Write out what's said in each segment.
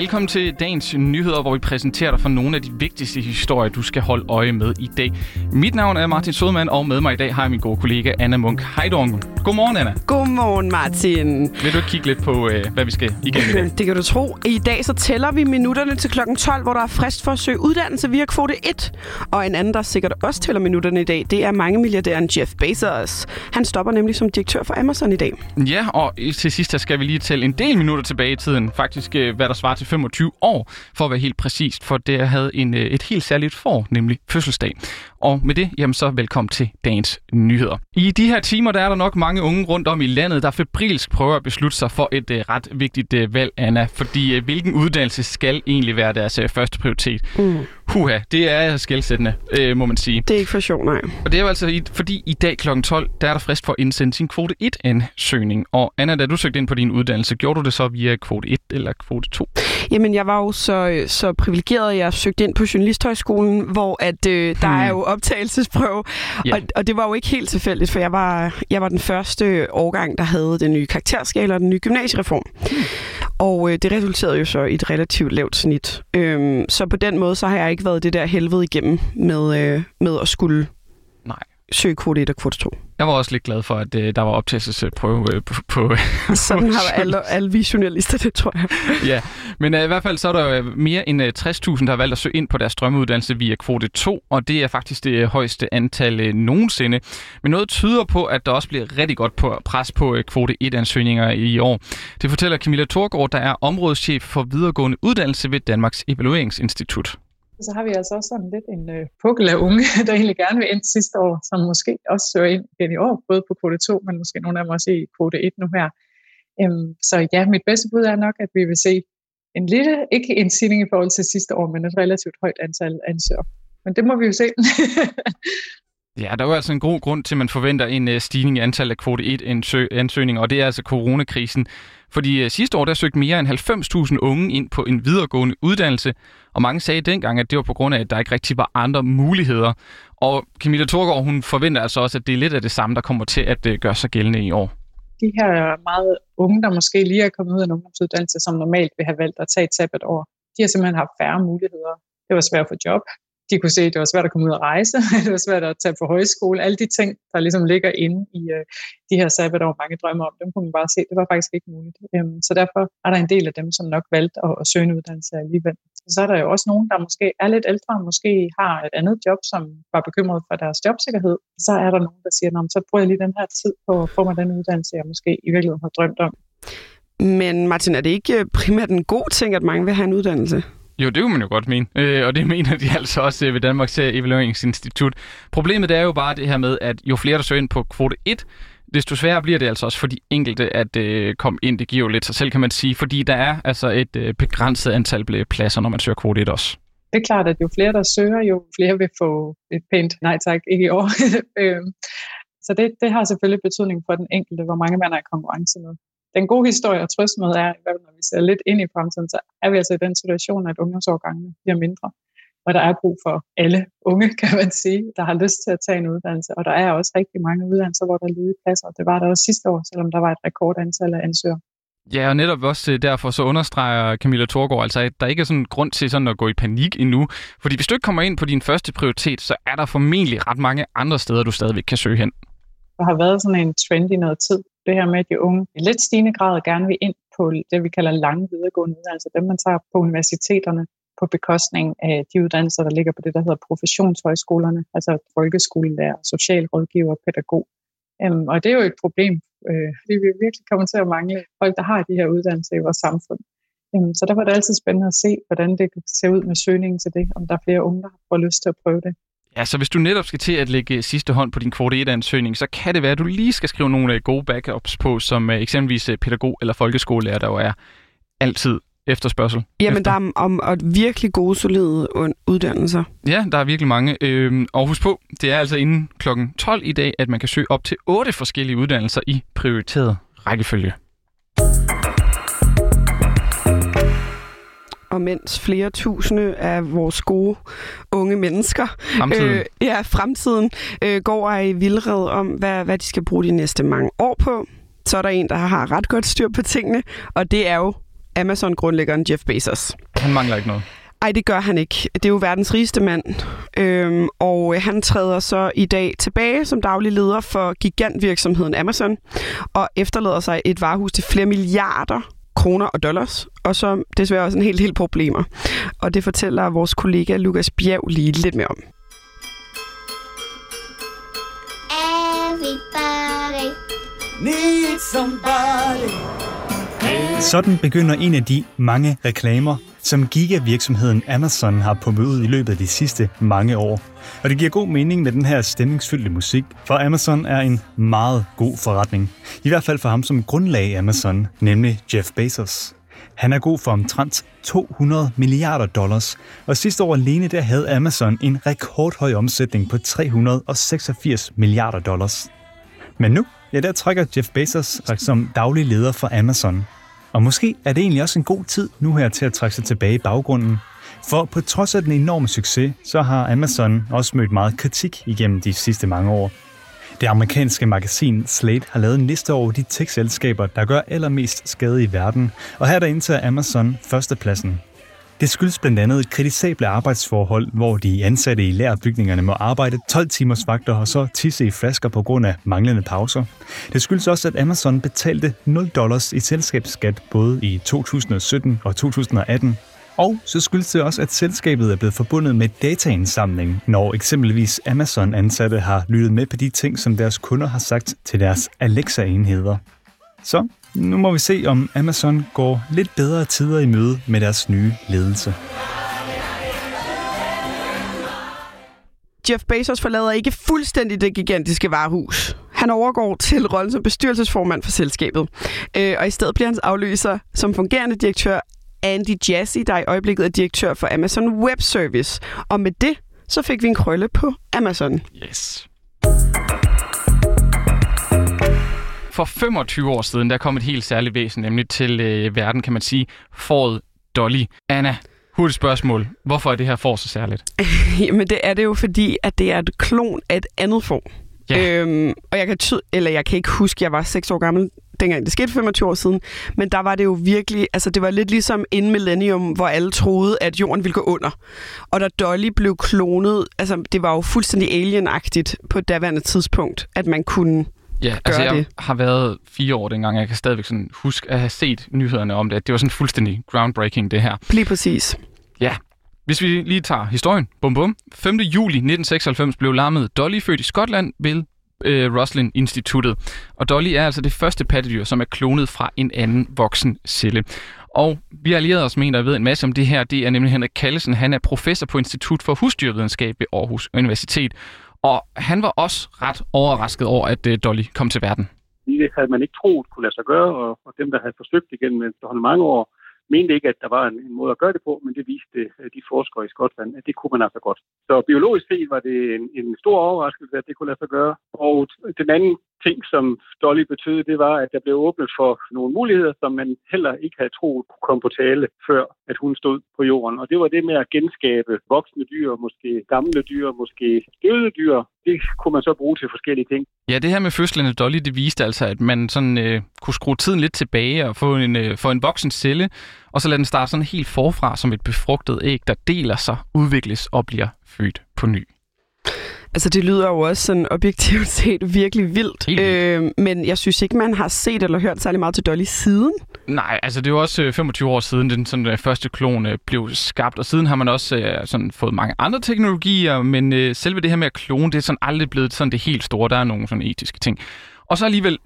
Velkommen til dagens nyheder, hvor vi præsenterer dig for nogle af de vigtigste historier, du skal holde øje med i dag. Mit navn er Martin Sodemann, og med mig i dag har jeg min gode kollega Anna Munk Heidong. Godmorgen, Anna. Godmorgen, Martin. Vil du ikke kigge lidt på, øh, hvad vi skal igennem i dag? Det kan du tro. I dag så tæller vi minutterne til kl. 12, hvor der er frist for at søge uddannelse via kvote 1. Og en anden, der sikkert også tæller minutterne i dag, det er mange milliardæren Jeff Bezos. Han stopper nemlig som direktør for Amazon i dag. Ja, og til sidst skal vi lige tælle en del minutter tilbage i tiden. Faktisk, øh, hvad der svarer til 25 år, for at være helt præcist, for det havde en, øh, et helt særligt for, nemlig fødselsdag. Og med det, jamen så velkommen til dagens nyheder. I de her timer, der er der nok mange unge rundt om i landet, der febrilsk prøver at beslutte sig for et uh, ret vigtigt uh, valg, Anna. Fordi uh, hvilken uddannelse skal egentlig være deres uh, første prioritet? Mm. Huha, det er skældsættende, uh, må man sige. Det er ikke for sjov, nej. Og det er jo altså, i, fordi i dag kl. 12, der er der frist for at indsende sin kvote 1-ansøgning. Og Anna, da du søgte ind på din uddannelse, gjorde du det så via kvote 1 eller kvote 2? Jamen, jeg var jo så, så privilegeret, at jeg søgte ind på Journalisthøjskolen, hvor at, øh, der hmm. er jo optagelsesprøve. Yeah. Og, og det var jo ikke helt tilfældigt, for jeg var, jeg var den første årgang, der havde den nye karakterskala og den nye gymnasiereform. Hmm. Og øh, det resulterede jo så i et relativt lavt snit. Øhm, så på den måde, så har jeg ikke været det der helvede igennem med, øh, med at skulle Nej. Søge kvote 1 og kvote 2. Jeg var også lidt glad for, at øh, der var optagelsesprøve øh, på, på Sådan har alle, alle vi journalister det, tror jeg. ja, men øh, i hvert fald så er der øh, mere end øh, 60.000, der har valgt at søge ind på deres drømmeuddannelse via kvote 2, og det er faktisk det øh, højeste antal øh, nogensinde. Men noget tyder på, at der også bliver rigtig godt på pres på øh, kvote 1-ansøgninger i år. Det fortæller Camilla Thorgård, der er områdeschef for videregående uddannelse ved Danmarks Evalueringsinstitut. Så har vi altså også sådan lidt en øh, pukkel af unge, der egentlig gerne vil ind sidste år, som måske også søger ind igen i år, både på kvote 2, men måske nogle af dem også i kvote 1 nu her. Øhm, så ja, mit bedste bud er nok, at vi vil se en lille, ikke en stigning i forhold til sidste år, men et relativt højt antal ansøgere. Men det må vi jo se. Ja, der er jo altså en god grund til, at man forventer en øh, stigning i antallet af kvote 1-ansøgninger, og det er altså coronakrisen. Fordi øh, sidste år, der søgte mere end 90.000 unge ind på en videregående uddannelse, og mange sagde dengang, at det var på grund af, at der ikke rigtig var andre muligheder. Og Camilla Thorgaard, hun forventer altså også, at det er lidt af det samme, der kommer til at øh, gøre sig gældende i år. De her meget unge, der måske lige er kommet ud af en ungdomsuddannelse, som normalt vil have valgt at tage et sabbatår, de har simpelthen haft færre muligheder. Det var svært at få job, de kunne se, at det var svært at komme ud og rejse, det var svært at tage på højskole, alle de ting, der ligesom ligger inde i øh, de her sabbatår, mange drømmer om, dem kunne man bare se, det var faktisk ikke muligt. Um, så derfor er der en del af dem, som nok valgte at, at søge en uddannelse alligevel. Så er der jo også nogen, der måske er lidt ældre, måske har et andet job, som var bekymret for deres jobsikkerhed. Så er der nogen, der siger, så bruger jeg lige den her tid på at få mig den uddannelse, jeg måske i virkeligheden har drømt om. Men Martin, er det ikke primært en god ting, at mange vil have en uddannelse? Jo, det kunne man jo godt mene, øh, og det mener de altså også øh, ved Danmarks øh, Evalueringsinstitut. Problemet er jo bare det her med, at jo flere der søger ind på kvote 1, desto sværere bliver det altså også for de enkelte at øh, komme ind. Det giver jo lidt sig selv, kan man sige, fordi der er altså et øh, begrænset antal øh, pladser, når man søger kvote 1 også. Det er klart, at jo flere der søger, jo flere vil få et pænt nej tak, ikke i år. Øhm, så det, det har selvfølgelig betydning for den enkelte, hvor mange man er i konkurrence med den gode historie og trøst med er, at når vi ser lidt ind i fremtiden, så er vi altså i den situation, at ungdomsårgangene bliver mindre. Og der er brug for alle unge, kan man sige, der har lyst til at tage en uddannelse. Og der er også rigtig mange uddannelser, hvor der er ledige pladser. Det var der også sidste år, selvom der var et rekordantal af ansøgere. Ja, og netop også øh, derfor så understreger Camilla Thorgård altså, at der ikke er sådan en grund til sådan at gå i panik endnu. Fordi hvis du ikke kommer ind på din første prioritet, så er der formentlig ret mange andre steder, du stadigvæk kan søge hen. Der har været sådan en trend i noget tid, det her med, at de unge i lidt stigende grad gerne vil ind på det, vi kalder lange videregående uddannelser, altså dem man tager på universiteterne på bekostning af de uddannelser, der ligger på det, der hedder professionshøjskolerne, altså folkeskolelærer, socialrådgiver, pædagog. Um, og det er jo et problem, øh, fordi vi virkelig kommer til at mangle folk, der har de her uddannelser i vores samfund. Um, så der var det altid spændende at se, hvordan det kan se ud med søgningen til det, om der er flere unge, der får lyst til at prøve det. Ja, så hvis du netop skal til at lægge sidste hånd på din kvote 1-ansøgning, så kan det være, at du lige skal skrive nogle øh, gode backups på, som øh, eksempelvis øh, pædagog eller folkeskolelærer, der jo er altid efterspørgsel. Jamen, efter. der er om, om virkelig gode, solide uddannelser. Ja, der er virkelig mange. Øhm, og husk på, det er altså inden klokken 12 i dag, at man kan søge op til otte forskellige uddannelser i prioriteret rækkefølge. Og mens flere tusinde af vores gode unge mennesker, fremtiden. Øh, ja, fremtiden, øh, går i vildred om, hvad, hvad de skal bruge de næste mange år på, så er der en, der har ret godt styr på tingene, og det er jo Amazon-grundlæggeren Jeff Bezos. Han mangler ikke noget. Ej, det gør han ikke. Det er jo verdens rigeste mand. Øhm, og han træder så i dag tilbage som daglig leder for gigantvirksomheden Amazon, og efterlader sig et varehus til flere milliarder kroner og dollars, og så desværre også en helt, helt problemer. Og det fortæller vores kollega Lukas Bjerg lige lidt mere om. Everybody needs somebody. Sådan begynder en af de mange reklamer, som gigavirksomheden Amazon har pumpet ud i løbet af de sidste mange år. Og det giver god mening med den her stemningsfyldte musik, for Amazon er en meget god forretning. I hvert fald for ham som grundlag Amazon, nemlig Jeff Bezos. Han er god for omtrent 200 milliarder dollars, og sidste år alene der havde Amazon en rekordhøj omsætning på 386 milliarder dollars. Men nu, ja, der trækker Jeff Bezos som daglig leder for Amazon. Og måske er det egentlig også en god tid nu her til at trække sig tilbage i baggrunden. For på trods af den enorme succes, så har Amazon også mødt meget kritik igennem de sidste mange år. Det amerikanske magasin Slate har lavet en liste over de tech-selskaber, der gør allermest skade i verden, og her der indtager Amazon førstepladsen. Det skyldes blandt andet kritisable arbejdsforhold, hvor de ansatte i lærerbygningerne må arbejde 12 timers vagter og så tisse i flasker på grund af manglende pauser. Det skyldes også, at Amazon betalte 0 dollars i selskabsskat både i 2017 og 2018. Og så skyldes det også, at selskabet er blevet forbundet med dataindsamling, når eksempelvis Amazon-ansatte har lyttet med på de ting, som deres kunder har sagt til deres Alexa-enheder. Så nu må vi se, om Amazon går lidt bedre tider i møde med deres nye ledelse. Jeff Bezos forlader ikke fuldstændig det gigantiske varehus. Han overgår til rollen som bestyrelsesformand for selskabet. Øh, og i stedet bliver hans afløser som fungerende direktør Andy Jassy, der i øjeblikket er direktør for Amazon Web Service. Og med det, så fik vi en krølle på Amazon. Yes. For 25 år siden, der kom et helt særligt væsen, nemlig til øh, verden, kan man sige, Ford Dolly. Anna, hurtigt spørgsmål. Hvorfor er det her får så særligt? Jamen det er det jo, fordi at det er et klon af et andet får. Ja. Øhm, og jeg kan, ty- eller jeg kan ikke huske, jeg var 6 år gammel, dengang det skete 25 år siden, men der var det jo virkelig, altså det var lidt ligesom in millennium, hvor alle troede, at jorden ville gå under. Og da Dolly blev klonet, altså det var jo fuldstændig alienagtigt på et daværende tidspunkt, at man kunne Ja, altså jeg det. har været fire år dengang, jeg kan stadigvæk sådan huske at have set nyhederne om det, det var sådan fuldstændig groundbreaking det her. blive præcis. Ja, hvis vi lige tager historien. Bum bum. 5. juli 1996 blev lammet Dolly født i Skotland ved øh, Roslin Instituttet. Og Dolly er altså det første pattedyr, som er klonet fra en anden voksen celle. Og vi har allieret os med en, der ved en masse om det her. Det er nemlig Henrik Kallesen. Han er professor på Institut for Husdyrvidenskab ved Aarhus Universitet. Og han var også ret overrasket over, at øh, Dolly kom til verden. Det havde man ikke troet kunne lade sig gøre, og, og dem, der havde forsøgt igen gennem efterhånden mange år, mente ikke, at der var en, en måde at gøre det på, men det viste øh, de forskere i Skotland, at det kunne man altså godt. Så biologisk set var det en, en stor overraskelse, at det kunne lade sig gøre. Og den anden ting, som Dolly betød, det var, at der blev åbnet for nogle muligheder, som man heller ikke havde troet kunne komme på tale, før at hun stod på jorden. Og det var det med at genskabe voksne dyr, måske gamle dyr, måske døde dyr. Det kunne man så bruge til forskellige ting. Ja, det her med fødslen af Dolly, det viste altså, at man sådan øh, kunne skrue tiden lidt tilbage og få en, øh, få en voksen celle, og så lade den starte sådan helt forfra som et befrugtet æg, der deler sig, udvikles og bliver født på ny. Altså, det lyder jo også sådan objektivt set virkelig vildt. Vildt. Øh, men jeg synes ikke, man har set eller hørt særlig meget til Dolly siden. Nej, altså det er jo også øh, 25 år siden, den sådan, øh, første klon øh, blev skabt, og siden har man også øh, sådan, fået mange andre teknologier, men øh, selve det her med at klone, det er sådan aldrig blevet sådan det helt store. Der er nogle sådan etiske ting. Og så alligevel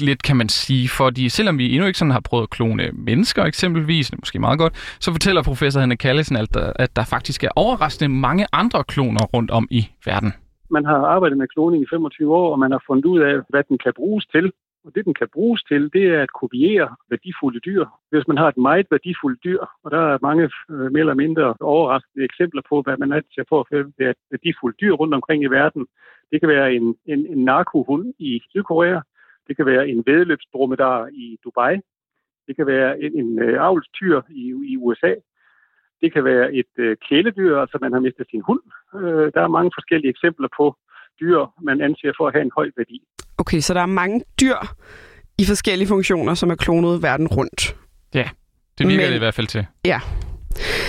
lidt, kan man sige, fordi selvom vi endnu ikke sådan har prøvet at klone mennesker eksempelvis, det er måske meget godt, så fortæller professor Henrik Kallesen, at der, at der faktisk er overraskende mange andre kloner rundt om i verden. Man har arbejdet med kloning i 25 år, og man har fundet ud af, hvad den kan bruges til. Og det, den kan bruges til, det er at kopiere værdifulde dyr. Hvis man har et meget værdifuldt dyr, og der er mange øh, mere eller mindre overraskende eksempler på, hvad man er på for at være et værdifuldt dyr rundt omkring i verden. Det kan være en, en, en narkohund i Sydkorea. Det kan være en vedløbsdromedar i Dubai. Det kan være en, en øh, avlstyr i, i USA. Det kan være et øh, kæledyr, altså man har mistet sin hund. Øh, der er mange forskellige eksempler på dyr, man anser for at have en høj værdi. Okay, så der er mange dyr i forskellige funktioner, som er klonet verden rundt. Ja. Det virker Men- det i hvert fald til. Ja.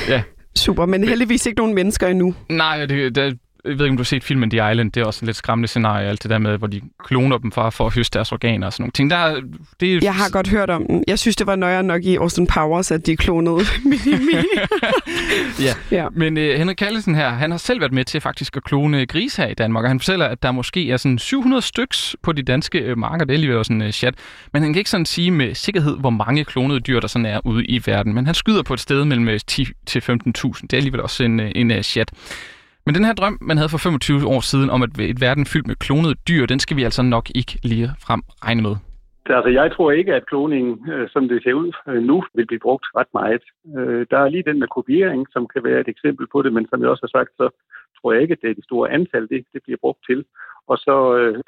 Ja. Super, men heldigvis ikke nogen mennesker endnu. Nej, det, det, jeg ved ikke, om du har set filmen The Island. Det er også en lidt skræmmende scenarie, alt det der med, hvor de kloner dem for, for at høste deres organer og sådan nogle ting. Der, er- det er, Jeg har godt hørt om den. Jeg synes, det var nøjere nok i Austin Powers, at de klonede Mini. Ja. ja. Men øh, Henrik Kallesen her, han har selv været med til faktisk at klone gris her i Danmark, og han fortæller, at der måske er sådan 700 styks på de danske øh, marker. Det er alligevel sådan en øh, chat. Men han kan ikke sådan sige med sikkerhed, hvor mange klonede dyr, der sådan er ude i verden. Men han skyder på et sted mellem øh, 10 til 15.000. Det er alligevel også en, øh, en øh, chat. Men den her drøm, man havde for 25 år siden om at et verden fyldt med klonede dyr, den skal vi altså nok ikke lige frem regne med. Altså, jeg tror ikke, at kloning, øh, som det ser ud øh, nu, vil blive brugt ret meget. Øh, der er lige den med kopiering, som kan være et eksempel på det, men som jeg også har sagt, så tror jeg ikke, at det er det store antal, det, det bliver brugt til. Og så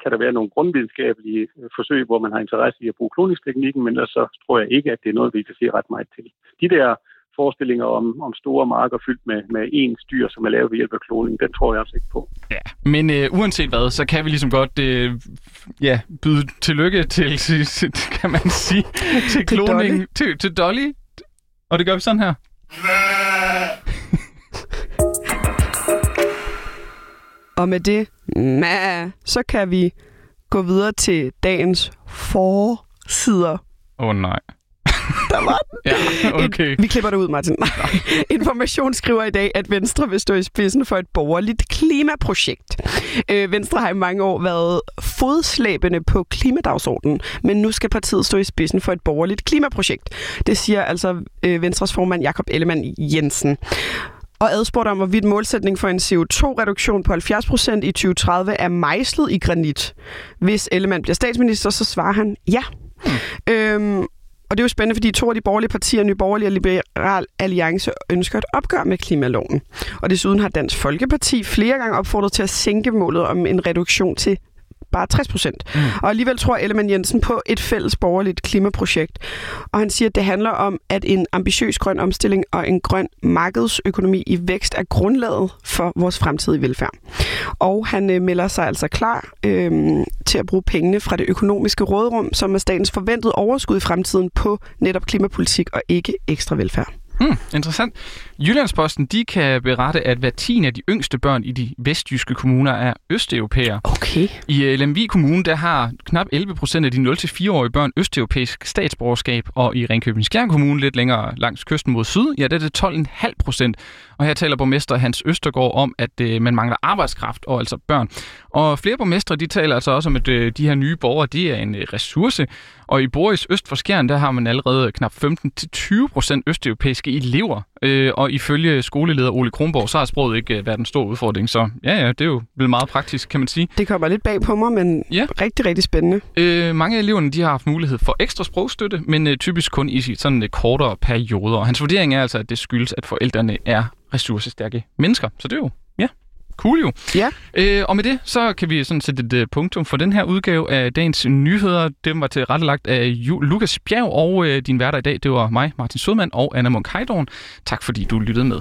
kan der være nogle grundvidenskabelige forsøg, hvor man har interesse i at bruge kloningsteknikken, men ellers så tror jeg ikke, at det er noget, vi kan se ret meget til. De der forestillinger om, om store marker fyldt med, med én styr, som er lavet ved hjælp af kloning, den tror jeg altså ikke på. Ja, men øh, uanset hvad, så kan vi ligesom godt øh, ja, byde tillykke til, til, til, kan man sige, til kloning, Dolly. til, til Dolly. Og det gør vi sådan her. Og med det, nah, så kan vi gå videre til dagens forsider. Åh oh, nej. Der var den. Ja, okay. Et, vi klipper det ud, Martin. Information skriver i dag, at Venstre vil stå i spidsen for et borgerligt klimaprojekt. Øh, Venstre har i mange år været fodslæbende på klimadagsordenen, men nu skal partiet stå i spidsen for et borgerligt klimaprojekt. Det siger altså øh, Venstres formand Jakob Ellemann Jensen. Og adspurgt om, hvorvidt målsætning for en CO2-reduktion på 70% i 2030 er mejslet i granit. Hvis Ellemann bliver statsminister, så svarer han ja. Øhm, og det er jo spændende, fordi to af de borgerlige partier, Nye Borgerlige og Liberal Alliance, ønsker et opgør med klimaloven. Og desuden har Dansk Folkeparti flere gange opfordret til at sænke målet om en reduktion til bare 60 procent. Mm. Og alligevel tror Ellemann Jensen på et fælles borgerligt klimaprojekt. Og han siger, at det handler om, at en ambitiøs grøn omstilling og en grøn markedsøkonomi i vækst er grundlaget for vores fremtidige velfærd. Og han øh, melder sig altså klar øh, til at bruge pengene fra det økonomiske rådrum, som er statens forventede overskud i fremtiden på netop klimapolitik og ikke ekstra velfærd. Hmm, interessant. Jyllandsposten de kan berette, at hver tiende af de yngste børn i de vestjyske kommuner er østeuropæere. Okay. I øh, Lemvig Kommune, der har knap 11 procent af de 0-4-årige børn østeuropæisk statsborgerskab, og i Ringkøbing Skjern Kommune, lidt længere langs kysten mod syd, ja, der er det 12,5 procent. Og her taler borgmester Hans Østergaard om, at øh, man mangler arbejdskraft og altså børn. Og flere borgmestre, de taler altså også om, at øh, de her nye borgere, de er en øh, ressource. Og i Boris Øst for Skjern, der har man allerede knap 15-20 procent østeuropæiske elever. Øh, og ifølge skoleleder Ole Kronborg, så har sproget ikke øh, været en stor udfordring. Så ja, ja, det er jo vel meget praktisk, kan man sige. Det kommer lidt bag på mig, men Ja. rigtig, rigtig spændende. Øh, mange af eleverne de har haft mulighed for ekstra sprogstøtte, men øh, typisk kun i sådan øh, kortere perioder. Og hans vurdering er altså, at det skyldes, at forældrene er ressourcestærke mennesker. Så det er jo, ja, cool jo. Ja. Øh, og med det, så kan vi sådan sætte et øh, punktum for den her udgave af dagens nyheder. Den var tilrettelagt af Ju- Lukas Bjerg, og øh, din værter i dag, det var mig, Martin Sødman og Anna Munk Heidorn. Tak fordi du lyttede med.